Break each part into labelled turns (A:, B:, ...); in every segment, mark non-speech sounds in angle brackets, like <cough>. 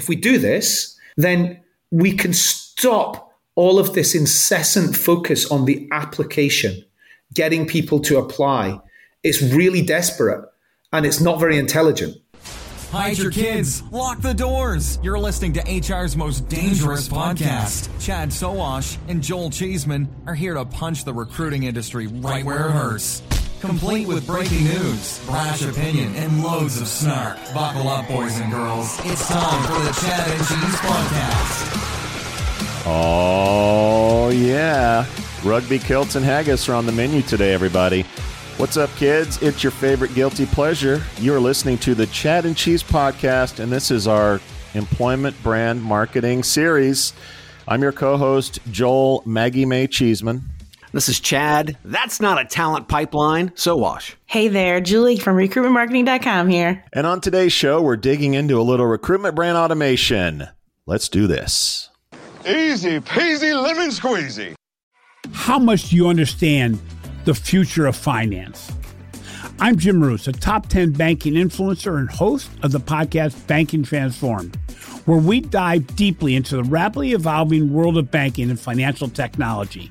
A: if we do this, then we can stop all of this incessant focus on the application, getting people to apply. It's really desperate and it's not very intelligent.
B: Hide your kids. Lock the doors. You're listening to HR's most dangerous podcast. Chad Sowash and Joel Cheeseman are here to punch the recruiting industry right where it hurts. Complete with breaking news, brash opinion, and loads of snark. Buckle up, boys and girls. It's time for the Chad and Cheese Podcast.
C: Oh, yeah. Rugby kilts and haggis are on the menu today, everybody. What's up, kids? It's your favorite guilty pleasure. You are listening to the Chad and Cheese podcast, and this is our employment brand marketing series. I'm your co host, Joel Maggie May Cheeseman.
D: This is Chad. That's not a talent pipeline. Sowash.
E: Hey there, Julie from recruitmentmarketing.com here.
C: And on today's show, we're digging into a little recruitment brand automation. Let's do this.
F: Easy peasy lemon squeezy.
G: How much do you understand the future of finance. I'm Jim Roos, a top 10 banking influencer and host of the podcast Banking Transformed, where we dive deeply into the rapidly evolving world of banking and financial technology.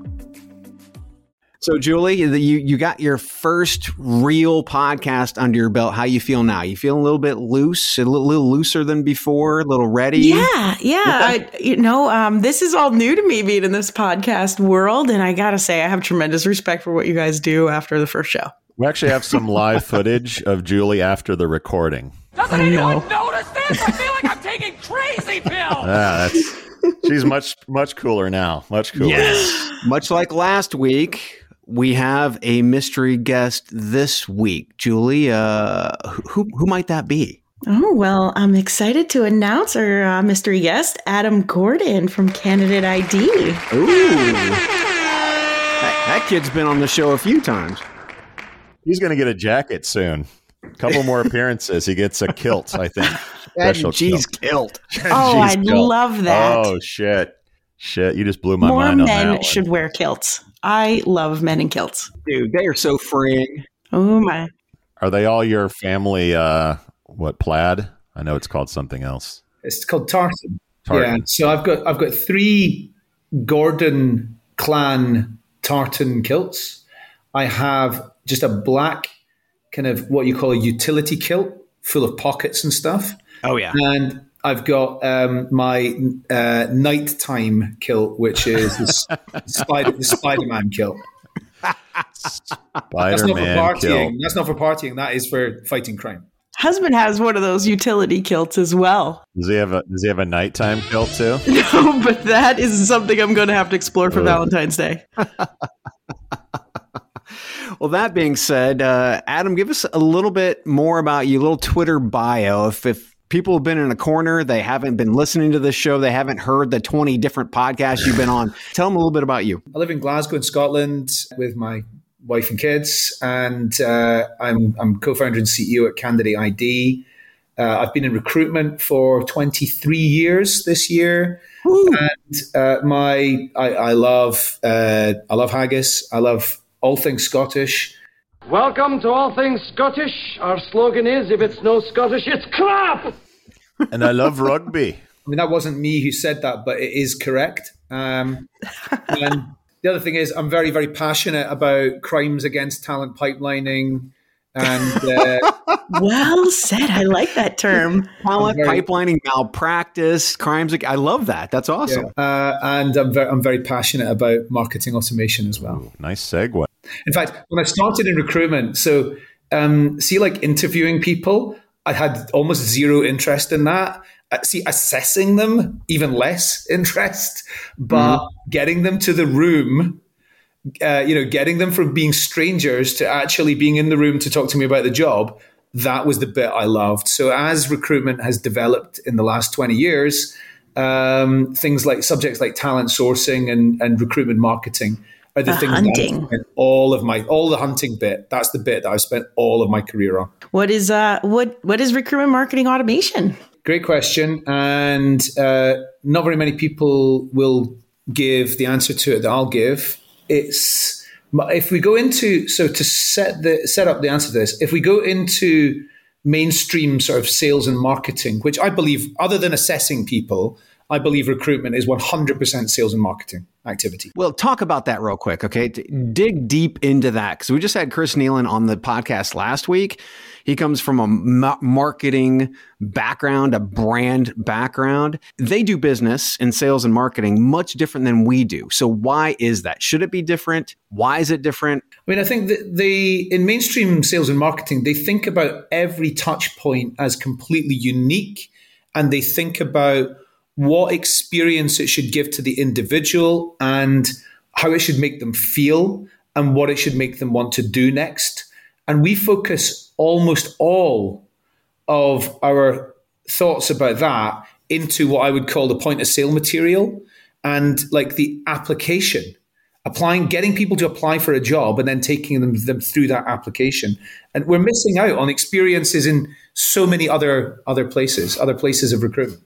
D: So, Julie, you you got your first real podcast under your belt. How you feel now? You feel a little bit loose, a little, little looser than before, a little ready.
E: Yeah, yeah. I, you know, um, this is all new to me being in this podcast world, and I gotta say, I have tremendous respect for what you guys do after the first show.
C: We actually have some live footage of Julie after the recording.
H: Doesn't anyone notice this? I feel like I'm taking crazy <laughs> pills.
C: Ah, that's she's much much cooler now. Much cooler.
D: Yes. much like last week, we have a mystery guest this week. Julie, uh, who who might that be?
E: Oh, well, I'm excited to announce our uh, mystery guest, Adam Gordon from Candidate ID.
D: Ooh. That, that kid's been on the show a few times.
C: He's going to get a jacket soon. A couple more <laughs> appearances. He gets a kilt, I think. <laughs>
D: Special cheese kilt. <laughs>
E: kilt. oh, I love that.
C: Oh shit, shit! You just blew my
E: more
C: mind.
E: More men should wear kilts. I love men in kilts,
D: dude. They are so freeing.
E: Oh my!
C: Are they all your family? uh What plaid? I know it's called something else.
A: It's called tartan. tartan. Yeah. So I've got I've got three Gordon clan tartan kilts. I have just a black kind of what you call a utility kilt full of pockets and stuff.
D: Oh yeah.
A: And I've got um, my uh, nighttime kilt, which is the, spider the Spider Man kilt. That's not for partying. Kilt. That's not for partying. That is for fighting crime.
E: Husband has one of those utility kilts as well.
C: Does he have a Does he have a nighttime kilt too? <laughs>
E: no, but that is something I'm going to have to explore for Valentine's Day. <laughs>
D: Well, that being said, uh, Adam, give us a little bit more about you, little Twitter bio. If, if people have been in a corner, they haven't been listening to this show, they haven't heard the 20 different podcasts you've been on, tell them a little bit about you.
A: I live in Glasgow, in Scotland, with my wife and kids, and uh, I'm, I'm co founder and CEO at Candidate ID. Uh, I've been in recruitment for 23 years this year. Ooh. And uh, my, I, I love, uh, I love haggis. I love all things Scottish.
H: Welcome to All Things Scottish. Our slogan is if it's no Scottish, it's crap!
C: And I love rugby.
A: I mean, that wasn't me who said that, but it is correct. Um, and the other thing is, I'm very, very passionate about crimes against talent pipelining. And uh, <laughs>
E: well said. I like that term.
D: Talent very, pipelining, malpractice, crimes. I love that. That's awesome.
A: Yeah. Uh, and I'm very, I'm very passionate about marketing automation as well.
C: Ooh, nice segue.
A: In fact, when I started in recruitment, so um, see, like interviewing people, I had almost zero interest in that. Uh, see, assessing them, even less interest, but mm-hmm. getting them to the room, uh, you know, getting them from being strangers to actually being in the room to talk to me about the job, that was the bit I loved. So as recruitment has developed in the last 20 years, um, things like subjects like talent sourcing and, and recruitment marketing are the,
E: The
A: things
E: hunting.
A: that I spent all of my all the hunting bit. That's the bit that I've spent all of my career on.
E: What is uh what what is recruitment marketing automation?
A: Great question, and uh, not very many people will give the answer to it that I'll give. It's if we go into so to set the set up the answer to this. If we go into mainstream sort of sales and marketing, which I believe, other than assessing people, I believe recruitment is 100% sales and marketing activity.
D: Well, talk about that real quick, okay? D- dig deep into that because we just had Chris Nealon on the podcast last week. He comes from a ma- marketing background, a brand background. They do business in sales and marketing much different than we do. So, why is that? Should it be different? Why is it different?
A: I mean, I think that they, in mainstream sales and marketing, they think about every touch point as completely unique and they think about what experience it should give to the individual and how it should make them feel and what it should make them want to do next. And we focus almost all of our thoughts about that into what I would call the point of sale material and like the application, applying, getting people to apply for a job and then taking them, them through that application. And we're missing out on experiences in so many other other places, other places of recruitment.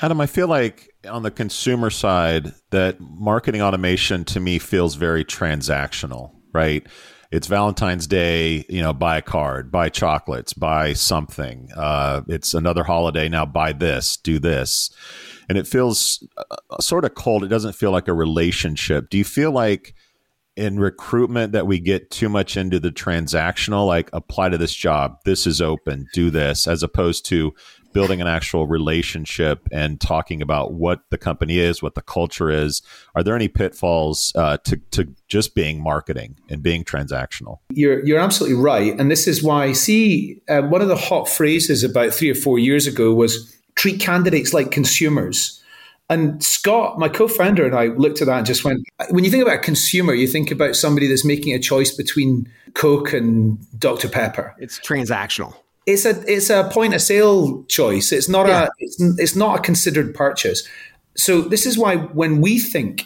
C: Adam, I feel like on the consumer side, that marketing automation to me feels very transactional, right? It's Valentine's Day, you know, buy a card, buy chocolates, buy something. Uh, it's another holiday now, buy this, do this. And it feels uh, sort of cold. It doesn't feel like a relationship. Do you feel like in recruitment that we get too much into the transactional, like apply to this job, this is open, do this, as opposed to building an actual relationship and talking about what the company is, what the culture is. Are there any pitfalls uh, to to just being marketing and being transactional?
A: You're you're absolutely right, and this is why. See, uh, one of the hot phrases about three or four years ago was treat candidates like consumers. And Scott, my co-founder, and I looked at that and just went, when you think about a consumer, you think about somebody that's making a choice between Coke and Dr. Pepper.
D: It's transactional.
A: It's a it's a point of sale choice. It's not yeah. a it's, it's not a considered purchase. So this is why when we think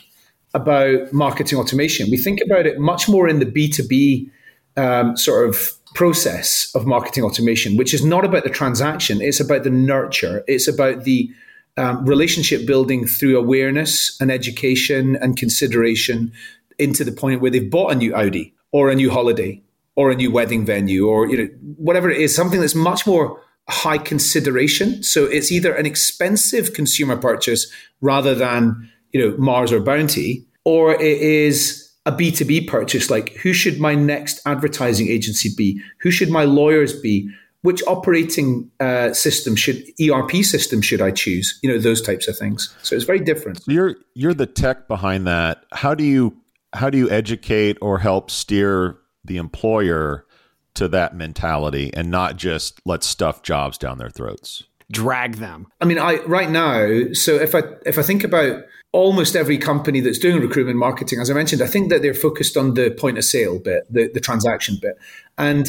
A: about marketing automation, we think about it much more in the B two B um, sort of process of marketing automation, which is not about the transaction. It's about the nurture. It's about the um, relationship building through awareness and education and consideration into the point where they've bought a new Audi or a new holiday or a new wedding venue or you know whatever it is something that's much more high consideration so it's either an expensive consumer purchase rather than you know Mars or Bounty or it is a B2B purchase like who should my next advertising agency be who should my lawyers be which operating uh, system should ERP system should I choose? You know those types of things. So it's very different.
C: You're you're the tech behind that. How do you how do you educate or help steer the employer to that mentality and not just let's stuff jobs down their throats?
D: Drag them.
A: I mean, I right now. So if I if I think about almost every company that's doing recruitment marketing, as I mentioned, I think that they're focused on the point of sale bit, the, the transaction bit, and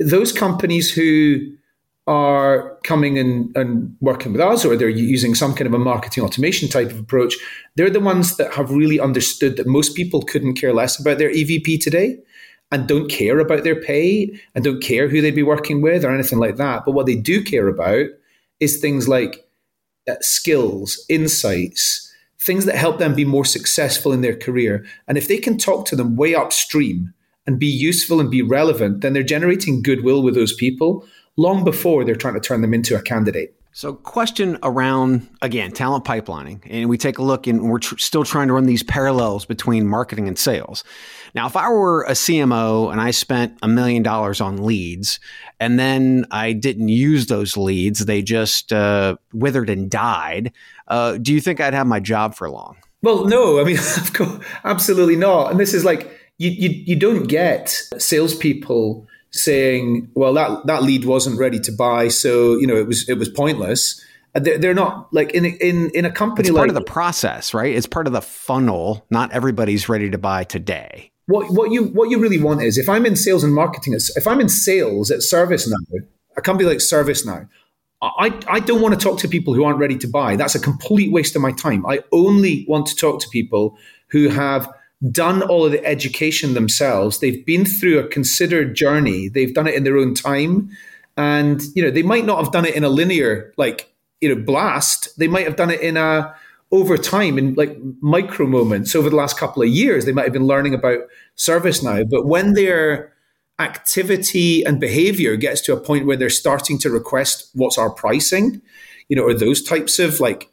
A: those companies who are coming and, and working with us or they're using some kind of a marketing automation type of approach, they're the ones that have really understood that most people couldn't care less about their EVP today and don't care about their pay and don't care who they'd be working with or anything like that. But what they do care about is things like uh, skills, insights, things that help them be more successful in their career. And if they can talk to them way upstream and be useful and be relevant, then they're generating goodwill with those people long before they're trying to turn them into a candidate.
D: So, question around again talent pipelining, and we take a look, and we're tr- still trying to run these parallels between marketing and sales. Now, if I were a CMO and I spent a million dollars on leads, and then I didn't use those leads, they just uh, withered and died. Uh, do you think I'd have my job for long?
A: Well, no. I mean, <laughs> absolutely not. And this is like you, you, you don't get salespeople saying, "Well, that that lead wasn't ready to buy, so you know it was it was pointless." They're, they're not like in in in a company.
D: It's part
A: like,
D: of the process, right? It's part of the funnel. Not everybody's ready to buy today.
A: What what you what you really want is if I'm in sales and marketing, if I'm in sales at ServiceNow, a company like ServiceNow, I, I don't want to talk to people who aren't ready to buy. That's a complete waste of my time. I only want to talk to people who have done all of the education themselves. They've been through a considered journey. They've done it in their own time. And, you know, they might not have done it in a linear, like, you know, blast. They might have done it in a, over time in like micro moments over the last couple of years. They might have been learning about ServiceNow. But when their activity and behavior gets to a point where they're starting to request what's our pricing, you know, or those types of like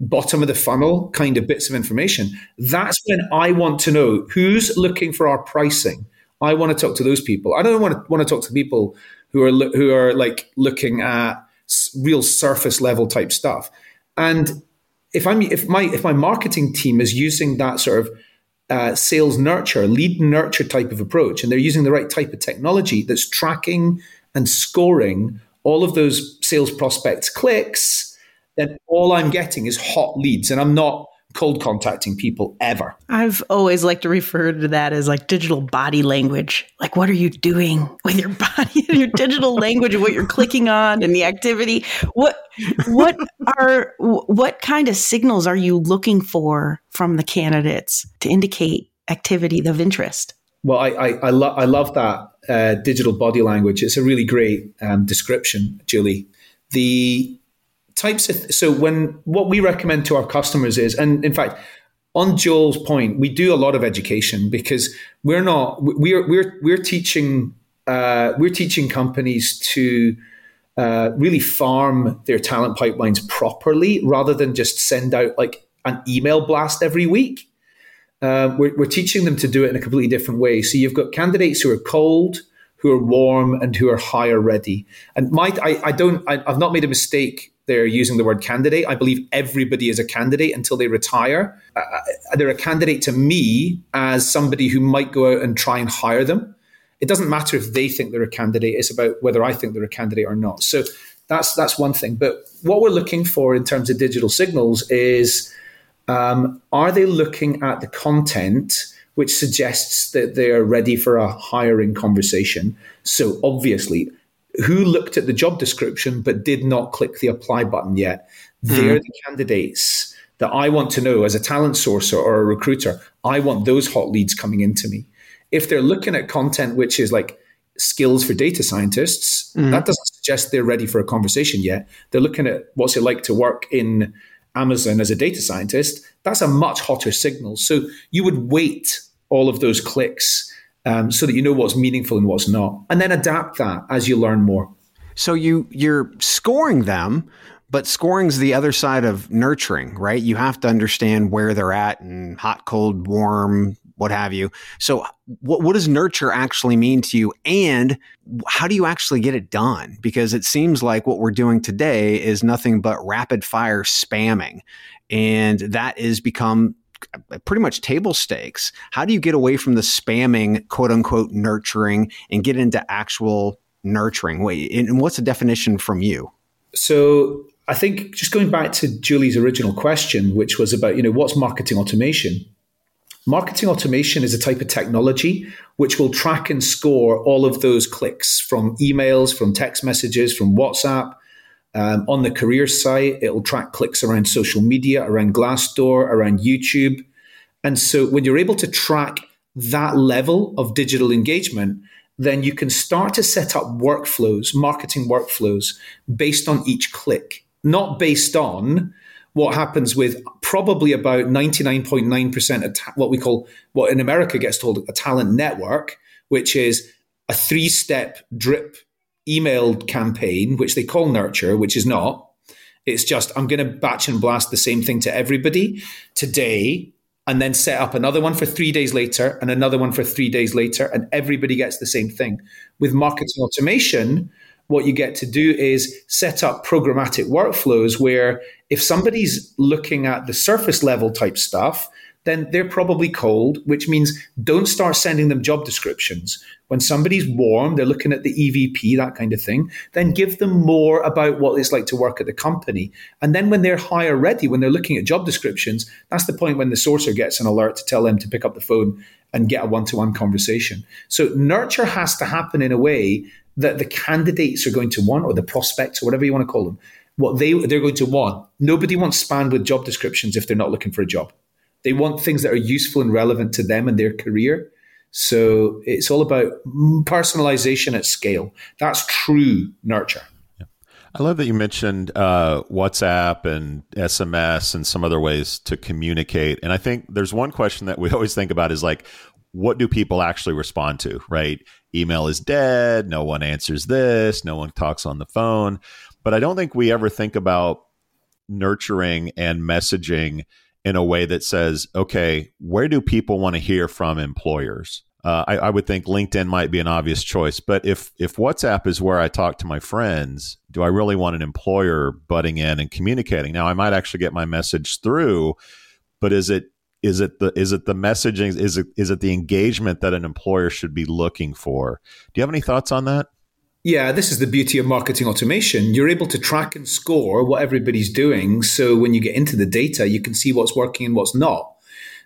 A: bottom of the funnel kind of bits of information, that's when I want to know who's looking for our pricing. I want to talk to those people. I don't want to want to talk to people who are who are like looking at real surface level type stuff. And if I'm if my if my marketing team is using that sort of uh, sales nurture, lead nurture type of approach, and they're using the right type of technology that's tracking and scoring all of those sales prospects clicks then all I'm getting is hot leads and I'm not cold contacting people ever.
E: I've always liked to refer to that as like digital body language. Like, what are you doing with your <laughs> body and <laughs> your digital language and what you're clicking on and the activity? What, what are, what kind of signals are you looking for from the candidates to indicate activity of interest?
A: Well, I, I, I, lo- I love that uh, digital body language. It's a really great um, description, Julie. The types of so when what we recommend to our customers is and in fact on Joel's point we do a lot of education because we're not we're we're we're teaching uh, we're teaching companies to uh, really farm their talent pipelines properly rather than just send out like an email blast every week. Uh, we're, we're teaching them to do it in a completely different way. So you've got candidates who are cold, who are warm, and who are hire ready. And my, I, I don't, I, I've not made a mistake they're using the word candidate. I believe everybody is a candidate until they retire. Uh, uh, they're a candidate to me as somebody who might go out and try and hire them. It doesn't matter if they think they're a candidate. It's about whether I think they're a candidate or not. So that's that's one thing. But what we're looking for in terms of digital signals is um, are they looking at the content which suggests that they are ready for a hiring conversation? So obviously, who looked at the job description but did not click the apply button yet. They're mm. the candidates that I want to know as a talent sourcer or a recruiter. I want those hot leads coming into me. If they're looking at content which is like skills for data scientists, mm. that doesn't suggest they're ready for a conversation yet. They're looking at what's it like to work in Amazon as a data scientist. That's a much hotter signal. So you would wait all of those clicks um, so that you know what's meaningful and what's not, and then adapt that as you learn more.
D: So you you're scoring them, but scoring's the other side of nurturing, right? You have to understand where they're at and hot, cold, warm, what have you. So what what does nurture actually mean to you and how do you actually get it done? Because it seems like what we're doing today is nothing but rapid fire spamming. And that is become pretty much table stakes. How do you get away from the spamming, quote unquote, nurturing and get into actual nurturing? Wait, and what's the definition from you?
A: So I think just going back to Julie's original question, which was about, you know, what's marketing automation? Marketing automation is a type of technology which will track and score all of those clicks from emails, from text messages, from WhatsApp, um, on the career site, it'll track clicks around social media, around Glassdoor, around YouTube. And so when you're able to track that level of digital engagement, then you can start to set up workflows, marketing workflows based on each click, not based on what happens with probably about 99.9% of ta- what we call, what in America gets told a talent network, which is a three step drip email campaign, which they call nurture, which is not. It's just, I'm going to batch and blast the same thing to everybody today and then set up another one for three days later and another one for three days later, and everybody gets the same thing. With marketing automation, what you get to do is set up programmatic workflows where if somebody's looking at the surface level type stuff, then they're probably cold, which means don't start sending them job descriptions. When somebody's warm, they're looking at the EVP, that kind of thing, then give them more about what it's like to work at the company. And then when they're hire ready, when they're looking at job descriptions, that's the point when the sourcer gets an alert to tell them to pick up the phone and get a one to one conversation. So nurture has to happen in a way that the candidates are going to want, or the prospects, or whatever you want to call them, what they, they're going to want. Nobody wants spam with job descriptions if they're not looking for a job They want things that are useful and relevant to them and their career. So it's all about personalization at scale. That's true nurture.
C: I love that you mentioned uh, WhatsApp and SMS and some other ways to communicate. And I think there's one question that we <laughs> always think about is like, what do people actually respond to, right? Email is dead. No one answers this. No one talks on the phone. But I don't think we ever think about nurturing and messaging in a way that says, okay, where do people want to hear from employers? Uh, I, I, would think LinkedIn might be an obvious choice, but if if WhatsApp is where I talk to my friends, do I really want an employer butting in and communicating? Now, I might actually get my message through, but is it is it the is it the messaging is it is it the engagement that an employer should be looking for? Do you have any thoughts on that?
A: Yeah, this is the beauty of marketing automation. You're able to track and score what everybody's doing, so when you get into the data, you can see what's working and what's not.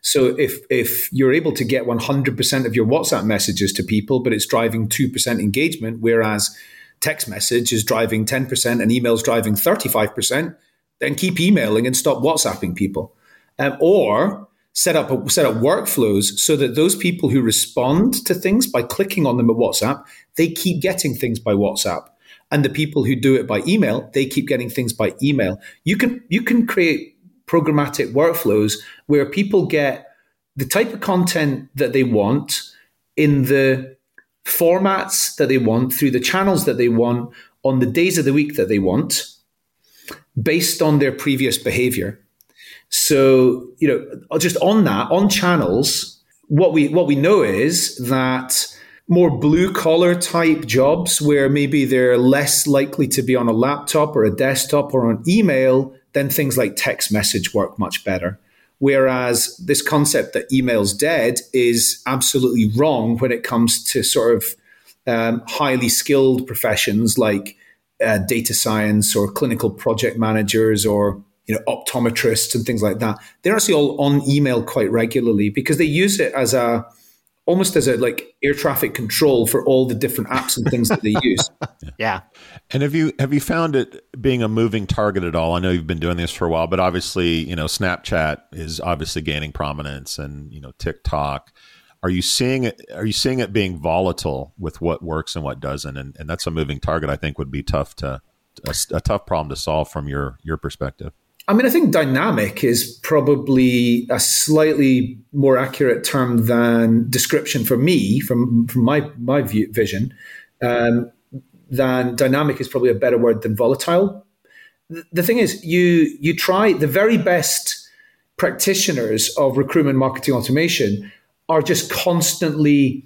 A: So if if you're able to get 100% of your WhatsApp messages to people, but it's driving 2% engagement, whereas text message is driving 10% and emails driving 35%, then keep emailing and stop WhatsApping people. Um, or set up set up workflows so that those people who respond to things by clicking on them at WhatsApp, they keep getting things by WhatsApp. And the people who do it by email, they keep getting things by email. You can you can create programmatic workflows where people get the type of content that they want in the formats that they want through the channels that they want on the days of the week that they want based on their previous behavior so you know just on that on channels what we what we know is that more blue collar type jobs where maybe they're less likely to be on a laptop or a desktop or on email then things like text message work much better. Whereas this concept that email's dead is absolutely wrong when it comes to sort of um, highly skilled professions like uh, data science or clinical project managers or you know optometrists and things like that. They're actually all on email quite regularly because they use it as a almost as a like air traffic control for all the different apps and things that they use. <laughs>
D: yeah.
C: And have you have you found it being a moving target at all? I know you've been doing this for a while, but obviously, you know, Snapchat is obviously gaining prominence and, you know, TikTok. Are you seeing it are you seeing it being volatile with what works and what doesn't? And and that's a moving target I think would be tough to a, a tough problem to solve from your your perspective.
A: I mean, I think dynamic is probably a slightly more accurate term than description for me, from, from my, my view, vision. Um, than dynamic is probably a better word than volatile. The thing is, you you try the very best practitioners of recruitment marketing automation are just constantly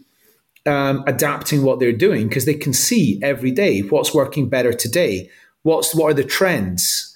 A: um, adapting what they're doing because they can see every day what's working better today. What's what are the trends?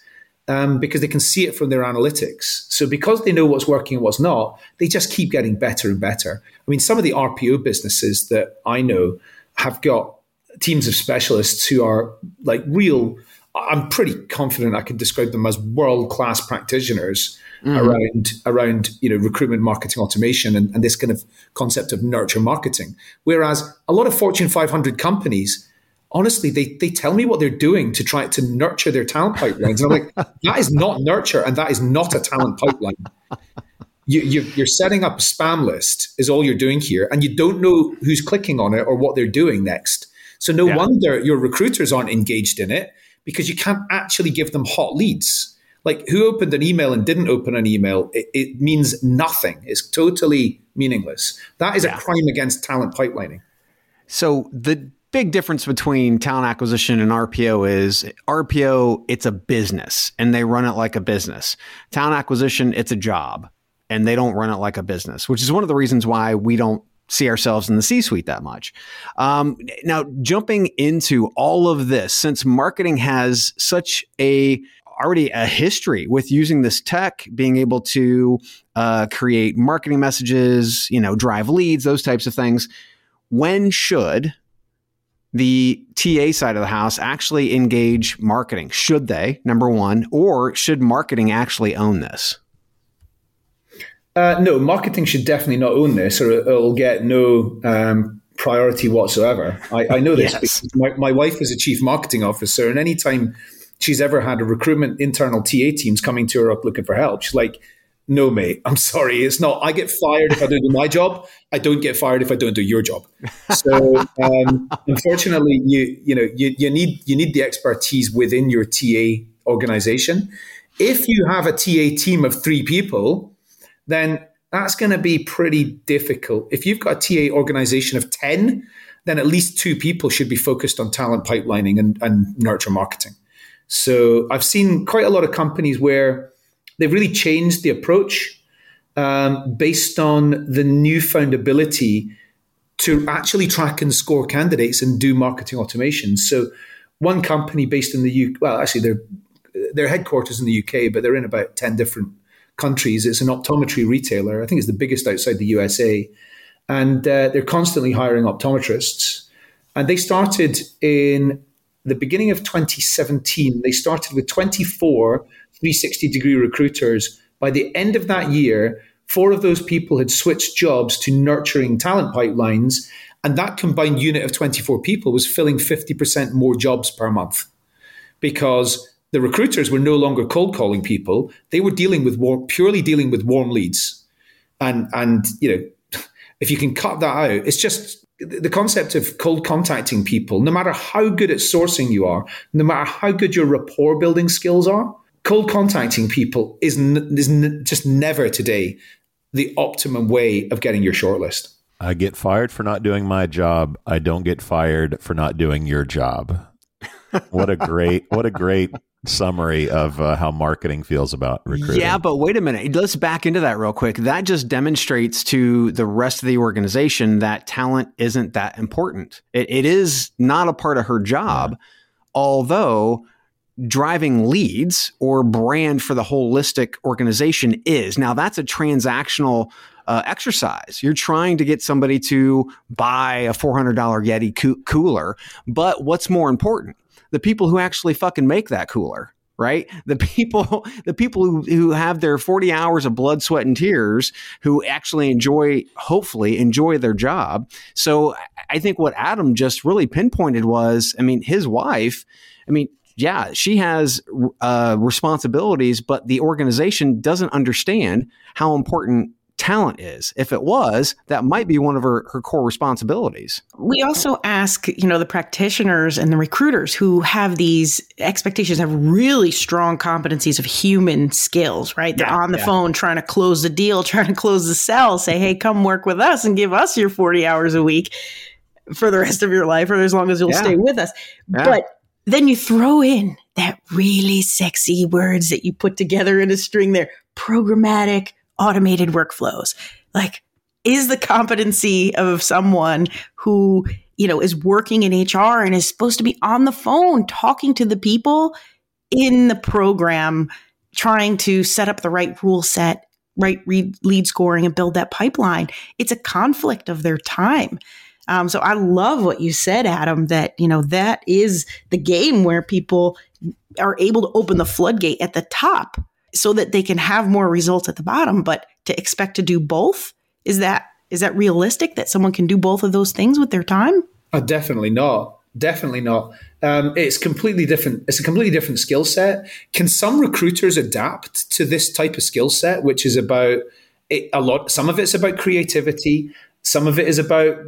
A: Um, because they can see it from their analytics. So because they know what's working and what's not, they just keep getting better and better. I mean, some of the RPO businesses that I know have got teams of specialists who are like real. I'm pretty confident I can describe them as world class practitioners mm. around around you know recruitment marketing automation and, and this kind of concept of nurture marketing. Whereas a lot of Fortune 500 companies honestly, they, they tell me what they're doing to try to nurture their talent pipelines. And I'm like, <laughs> that is not nurture and that is not a talent pipeline. You, you, are setting up a spam list is all you're doing here, and you don't know who's clicking on it or what they're doing next. So no yeah. wonder your recruiters aren't engaged in it because you can't actually give them hot leads. Like who opened an email and didn't open an email, it, it means nothing. It's totally meaningless. That is yeah. a crime against talent pipelining.
D: So the big difference between talent acquisition and RPO is RPO, it's a business and they run it like a business. Talent acquisition, it's a job and they don't run it like a business, which is one of the reasons why we don't see ourselves in the C suite that much. Um, now, jumping into all of this, since marketing has such a already a history with using this tech, being able to uh, create marketing messages, you know, drive leads, those types of things. When should the TA side of the house actually engage marketing? Should they, number one, or should marketing actually own this?
A: Uh, no, marketing should definitely not own this, or it'll get no um, priority whatsoever. I, I know this <laughs> yes. because my, my wife is a chief marketing officer, and anytime she's ever had a recruitment internal TA teams coming to her up looking for help, she's like, no, mate, I'm sorry. It's not. I get fired if I don't do my job. I don't get fired if I don't do your job. So, um, unfortunately, you you know you, you need you need the expertise within your TA organization. If you have a TA team of three people, then that's going to be pretty difficult. If you've got a TA organization of ten, then at least two people should be focused on talent pipelining and, and nurture marketing. So I've seen quite a lot of companies where they've really changed the approach um, based on the newfound ability to actually track and score candidates and do marketing automation. So one company based in the UK, well, actually their their headquarters in the UK, but they're in about ten different countries. It's an optometry retailer. I think it's the biggest outside the USA, and uh, they're constantly hiring optometrists. And they started in the beginning of 2017. They started with 24 360 degree recruiters. By the end of that year, four of those people had switched jobs to nurturing talent pipelines. And that combined unit of 24 people was filling 50% more jobs per month because the recruiters were no longer cold calling people. They were dealing with purely dealing with warm leads. And, and, you know, <laughs> if you can cut that out, it's just the concept of cold contacting people, no matter how good at sourcing you are, no matter how good your rapport building skills are, cold contacting people is, n- is n- just never today the optimum way of getting your shortlist.
C: I get fired for not doing my job. I don't get fired for not doing your job. what a great, what a great summary of uh, how marketing feels about recruiting.
D: Yeah, but wait a minute. Let's back into that real quick. That just demonstrates to the rest of the organization that talent isn't that important. it, it is not a part of her job, although driving leads or brand for the holistic organization is. Now, that's a transactional uh, exercise. You're trying to get somebody to buy a $400 Yeti co- cooler. But what's more important? The people who actually fucking make that cooler right? The people <laughs> the people who, who have their 40 hours of blood sweat and tears who actually enjoy hopefully enjoy their job. So i think what adam just really pinpointed was i mean his wife i mean yeah, she has uh, responsibilities, but the organization doesn't understand how important talent is. If it was, that might be one of her, her core responsibilities.
E: We also ask, you know, the practitioners and the recruiters who have these expectations, have really strong competencies of human skills, right? They're yeah, on the yeah. phone trying to close the deal, <laughs> trying to close the sell, say, hey, come work with us and give us your 40 hours a week for the rest of your life or as long as you'll yeah. stay with us. But then you throw in that really sexy words that you put together in a string there programmatic automated workflows. Like, is the competency of someone who, you know, is working in HR and is supposed to be on the phone talking to the people in the program, trying to set up the right rule set, right lead scoring and build that pipeline. It's a conflict of their time. Um, so I love what you said, Adam, that, you know, that is the game where people are able to open the floodgate at the top so that they can have more results at the bottom. But to expect to do both, is that is that realistic that someone can do both of those things with their time?
A: Uh, definitely not. Definitely not. Um, it's completely different. It's a completely different skill set. Can some recruiters adapt to this type of skill set, which is about it, a lot? Some of it's about creativity. Some of it is about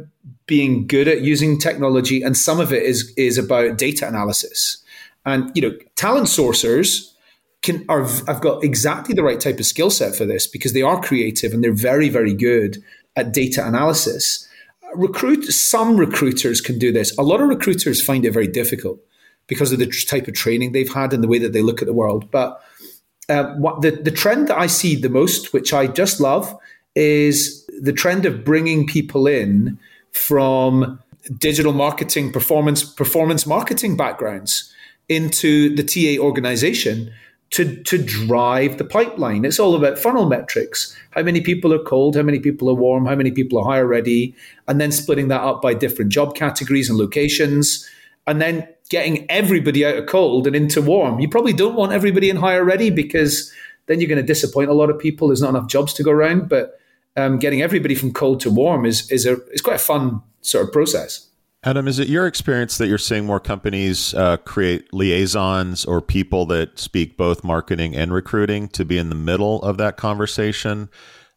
A: being good at using technology, and some of it is is about data analysis. And you know, talent sourcers can are have got exactly the right type of skill set for this because they are creative and they're very very good at data analysis. Recruit some recruiters can do this. A lot of recruiters find it very difficult because of the type of training they've had and the way that they look at the world. But uh, what the the trend that I see the most, which I just love, is the trend of bringing people in from digital marketing, performance, performance marketing backgrounds into the TA organization to, to drive the pipeline. It's all about funnel metrics. How many people are cold? How many people are warm? How many people are hire ready? And then splitting that up by different job categories and locations. And then getting everybody out of cold and into warm. You probably don't want everybody in hire ready because then you're going to disappoint a lot of people. There's not enough jobs to go around. But um, getting everybody from cold to warm is is a is quite a fun sort of process.
C: Adam, is it your experience that you're seeing more companies uh, create liaisons or people that speak both marketing and recruiting to be in the middle of that conversation?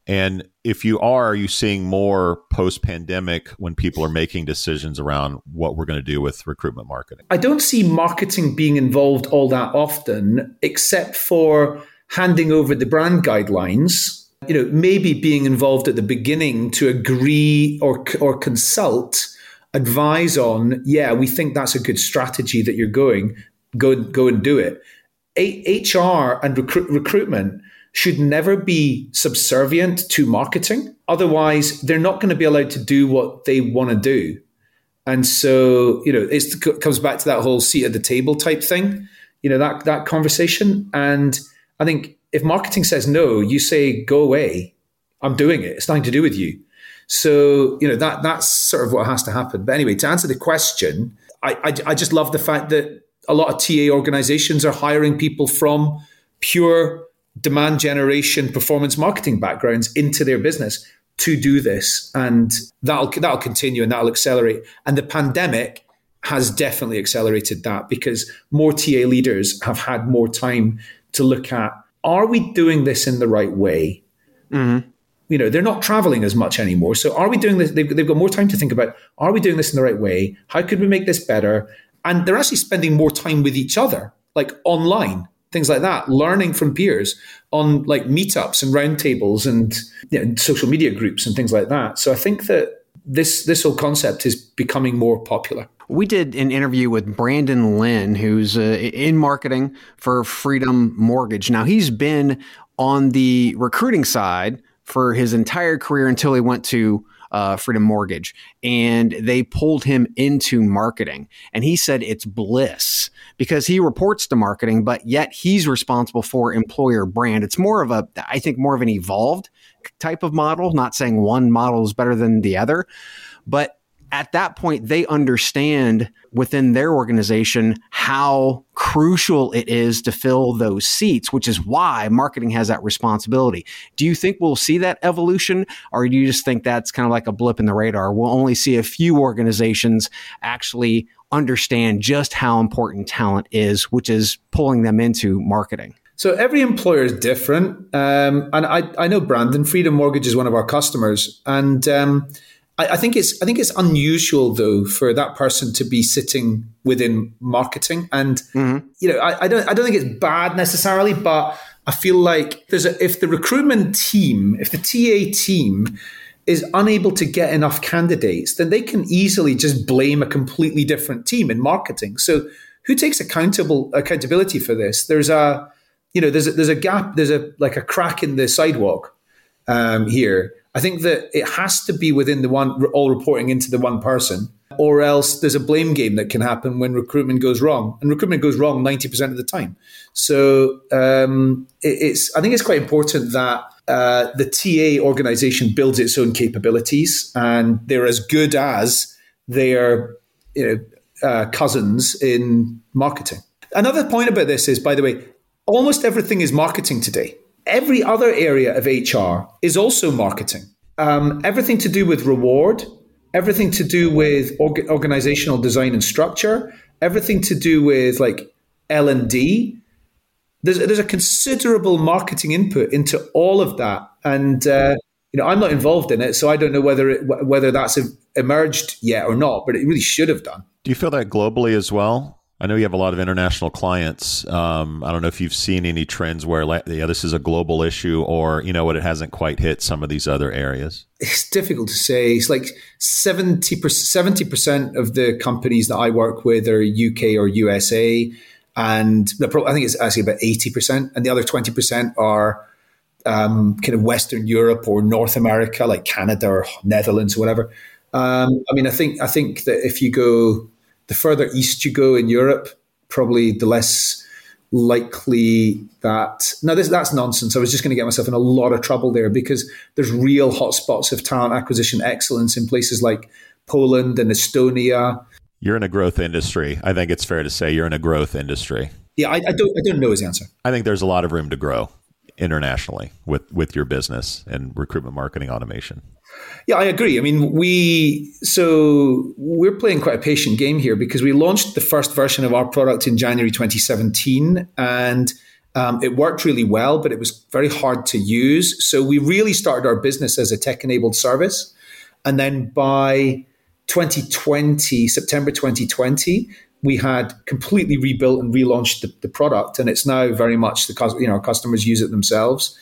C: And if you are, are you seeing more post pandemic when people are making decisions around what we're going to do with recruitment marketing?
A: I don't see marketing being involved all that often, except for handing over the brand guidelines. You know, maybe being involved at the beginning to agree or or consult, advise on. Yeah, we think that's a good strategy that you're going. Go go and do it. A- HR and recruit, recruitment should never be subservient to marketing. Otherwise, they're not going to be allowed to do what they want to do. And so, you know, it comes back to that whole seat at the table type thing, you know, that, that conversation. And I think if marketing says no, you say, go away. I'm doing it. It's nothing to do with you. So, you know, that that's sort of what has to happen. But anyway, to answer the question, I, I, I just love the fact that a lot of TA organizations are hiring people from pure demand generation, performance marketing backgrounds into their business to do this, and that'll that'll continue and that'll accelerate. And the pandemic has definitely accelerated that because more TA leaders have had more time to look at: Are we doing this in the right way? Mm-hmm. You know, they're not traveling as much anymore. So, are we doing this? They've, they've got more time to think about: Are we doing this in the right way? How could we make this better? And they're actually spending more time with each other, like online things like that, learning from peers on like meetups and roundtables and you know, social media groups and things like that. So I think that this this whole concept is becoming more popular.
D: We did an interview with Brandon Lynn, who's uh, in marketing for Freedom Mortgage. Now he's been on the recruiting side for his entire career until he went to uh, Freedom Mortgage, and they pulled him into marketing. And he said it's bliss because he reports to marketing, but yet he's responsible for employer brand. It's more of a, I think, more of an evolved type of model. Not saying one model is better than the other, but at that point, they understand within their organization how crucial it is to fill those seats, which is why marketing has that responsibility. Do you think we'll see that evolution, or do you just think that's kind of like a blip in the radar? We'll only see a few organizations actually understand just how important talent is, which is pulling them into marketing.
A: So every employer is different, um, and I, I know Brandon Freedom Mortgage is one of our customers, and um, I, I, think it's I think it's unusual though for that person to be sitting within marketing, and mm-hmm. you know I, I, don't I don't think it's bad necessarily, but I feel like there's a, if the recruitment team, if the TA team is unable to get enough candidates, then they can easily just blame a completely different team in marketing. So who takes accountable accountability for this? There's a you know there's a, there's a gap, there's a like a crack in the sidewalk um, here I think that it has to be within the one, all reporting into the one person, or else there's a blame game that can happen when recruitment goes wrong. And recruitment goes wrong 90% of the time. So um, it, it's, I think it's quite important that uh, the TA organization builds its own capabilities and they're as good as their you know, uh, cousins in marketing. Another point about this is, by the way, almost everything is marketing today. Every other area of HR is also marketing. Um, everything to do with reward, everything to do with org- organizational design and structure, everything to do with like L and D. There's there's a considerable marketing input into all of that, and uh, you know I'm not involved in it, so I don't know whether it, whether that's emerged yet or not. But it really should have done.
C: Do you feel that globally as well? I know you have a lot of international clients. Um, I don't know if you've seen any trends where, yeah, this is a global issue, or you know what, it hasn't quite hit some of these other areas.
A: It's difficult to say. It's like 70 percent of the companies that I work with are UK or USA, and I think it's actually about eighty percent, and the other twenty percent are um, kind of Western Europe or North America, like Canada or Netherlands or whatever. Um, I mean, I think I think that if you go the further east you go in Europe, probably the less likely that now this that's nonsense. I was just going to get myself in a lot of trouble there because there's real hotspots of talent acquisition excellence in places like Poland and Estonia.
C: You're in a growth industry. I think it's fair to say you're in a growth industry.
A: Yeah, I, I don't I don't know his answer.
C: I think there's a lot of room to grow internationally with with your business and recruitment marketing automation.
A: Yeah, I agree. I mean, we so we're playing quite a patient game here because we launched the first version of our product in January 2017, and um, it worked really well, but it was very hard to use. So we really started our business as a tech-enabled service, and then by 2020, September 2020, we had completely rebuilt and relaunched the, the product, and it's now very much the you know our customers use it themselves.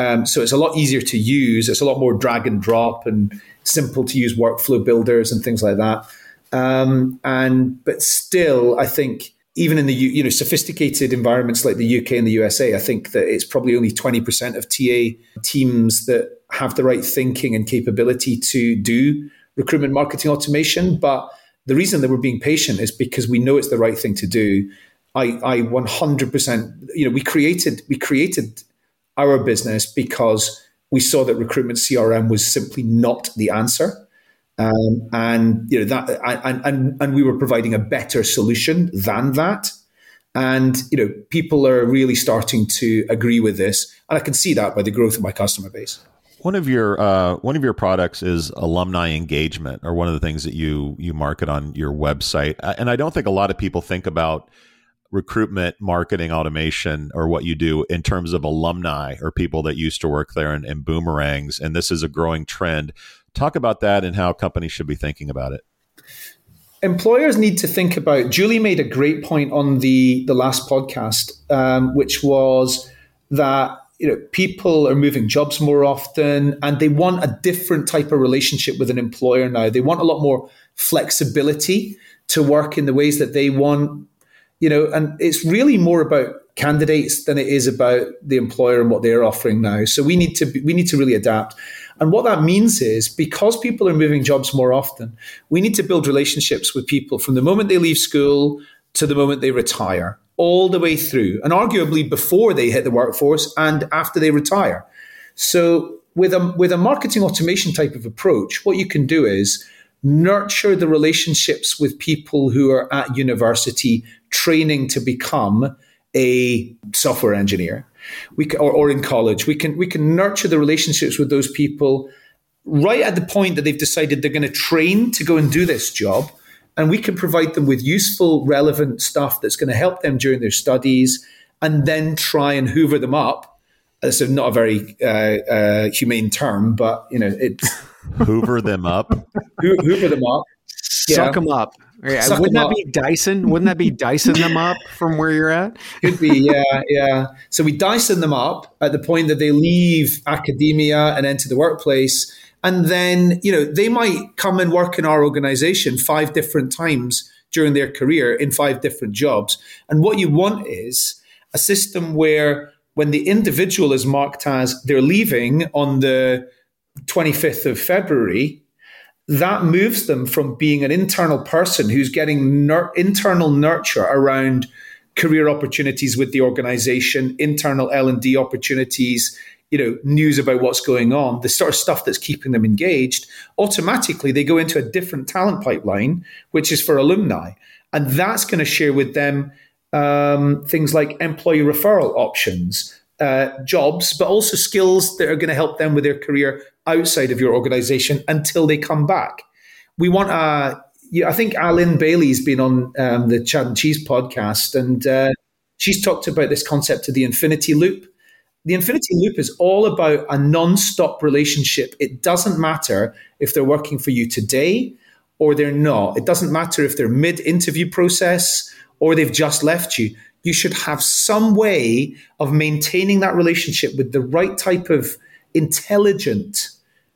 A: Um, so it's a lot easier to use. It's a lot more drag and drop and simple to use workflow builders and things like that. Um, and but still, I think even in the you know sophisticated environments like the UK and the USA, I think that it's probably only twenty percent of TA teams that have the right thinking and capability to do recruitment marketing automation. But the reason that we're being patient is because we know it's the right thing to do. I, I 100%, you know, we created, we created our business because we saw that recruitment CRM was simply not the answer. Um, and you know that and, and and we were providing a better solution than that and you know people are really starting to agree with this and i can see that by the growth of my customer base
C: one of your uh, one of your products is alumni engagement, or one of the things that you you market on your website. And I don't think a lot of people think about recruitment marketing automation or what you do in terms of alumni or people that used to work there and, and boomerangs. And this is a growing trend. Talk about that and how companies should be thinking about it.
A: Employers need to think about julie made a great point on the the last podcast um, which was that you know people are moving jobs more often and they want a different type of relationship with an employer now. They want a lot more flexibility to work in the ways that they want you know, and it's really more about candidates than it is about the employer and what they're offering now. So we need to be, we need to really adapt. And what that means is because people are moving jobs more often, we need to build relationships with people from the moment they leave school to the moment they retire, all the way through, and arguably before they hit the workforce and after they retire. So with a with a marketing automation type of approach, what you can do is nurture the relationships with people who are at university training to become a software engineer. We can, or, or in college. We can we can nurture the relationships with those people right at the point that they've decided they're going to train to go and do this job and we can provide them with useful relevant stuff that's going to help them during their studies and then try and hoover them up. That's not a very uh, uh, humane term but you know it's
C: hoover them up
A: hoover them up
D: suck them up yeah, wouldn't that up. be Dyson? Wouldn't that be Dyson them up from where you're at?
A: Could be, yeah, yeah. So we Dyson them up at the point that they leave academia and enter the workplace. And then, you know, they might come and work in our organization five different times during their career in five different jobs. And what you want is a system where when the individual is marked as they're leaving on the 25th of February, that moves them from being an internal person who's getting nur- internal nurture around career opportunities with the organization, internal L&D opportunities, you know, news about what's going on, the sort of stuff that's keeping them engaged, automatically they go into a different talent pipeline, which is for alumni. And that's going to share with them um, things like employee referral options, uh, jobs, but also skills that are going to help them with their career outside of your organization until they come back. We want a, I think Allyn Bailey's been on um, the Chad and Cheese podcast, and uh, she's talked about this concept of the infinity loop. The infinity loop is all about a non-stop relationship. It doesn't matter if they're working for you today or they're not. It doesn't matter if they're mid-interview process or they've just left you. You should have some way of maintaining that relationship with the right type of intelligent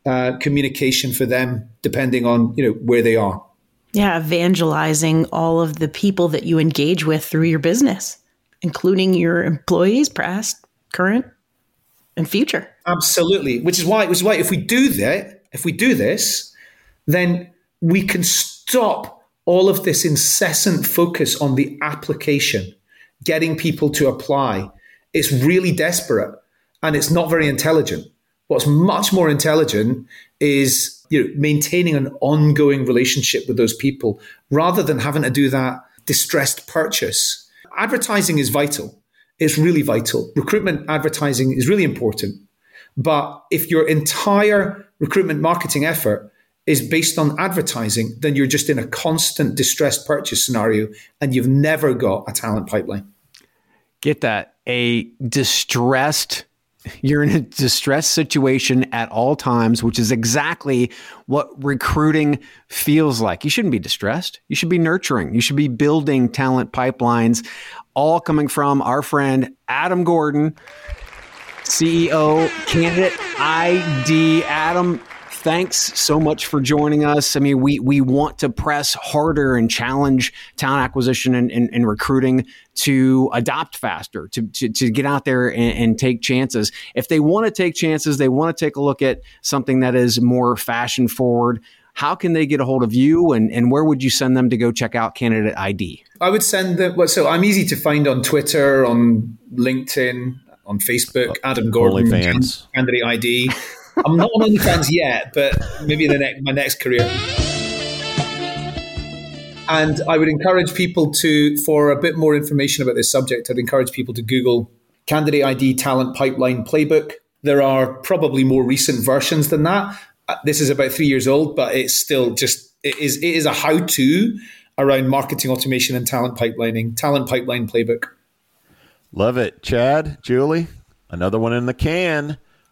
A: uh, communication for them, depending on you know where they are.
E: Yeah, evangelizing all of the people that you engage with through your business, including your employees, past, current, and future.
A: Absolutely. Which is why, which is why, if we do that, if we do this, then we can stop all of this incessant focus on the application, getting people to apply. It's really desperate and it's not very intelligent. What's much more intelligent is you know, maintaining an ongoing relationship with those people rather than having to do that distressed purchase. Advertising is vital. It's really vital. Recruitment advertising is really important. But if your entire recruitment marketing effort is based on advertising, then you're just in a constant distressed purchase scenario and you've never got a talent pipeline.
D: Get that. A distressed you're in a distressed situation at all times, which is exactly what recruiting feels like. You shouldn't be distressed. You should be nurturing. You should be building talent pipelines, all coming from our friend Adam Gordon, CEO, candidate ID. Adam, thanks so much for joining us. I mean, we we want to press harder and challenge talent acquisition and, and, and recruiting to adopt faster, to, to, to get out there and, and, take chances. If they want to take chances, they want to take a look at something that is more fashion forward. How can they get a hold of you and, and where would you send them to go check out Candidate ID?
A: I would send them, so I'm easy to find on Twitter, on LinkedIn, on Facebook, uh, Adam Gordon, Candidate ID. <laughs> I'm not on OnlyFans yet, but maybe in the next, my next career. And I would encourage people to, for a bit more information about this subject, I'd encourage people to Google Candidate ID Talent Pipeline Playbook. There are probably more recent versions than that. Uh, this is about three years old, but it's still just it is it is a how to around marketing automation and talent pipelining. Talent Pipeline Playbook.
C: Love it, Chad, Julie. Another one in the can.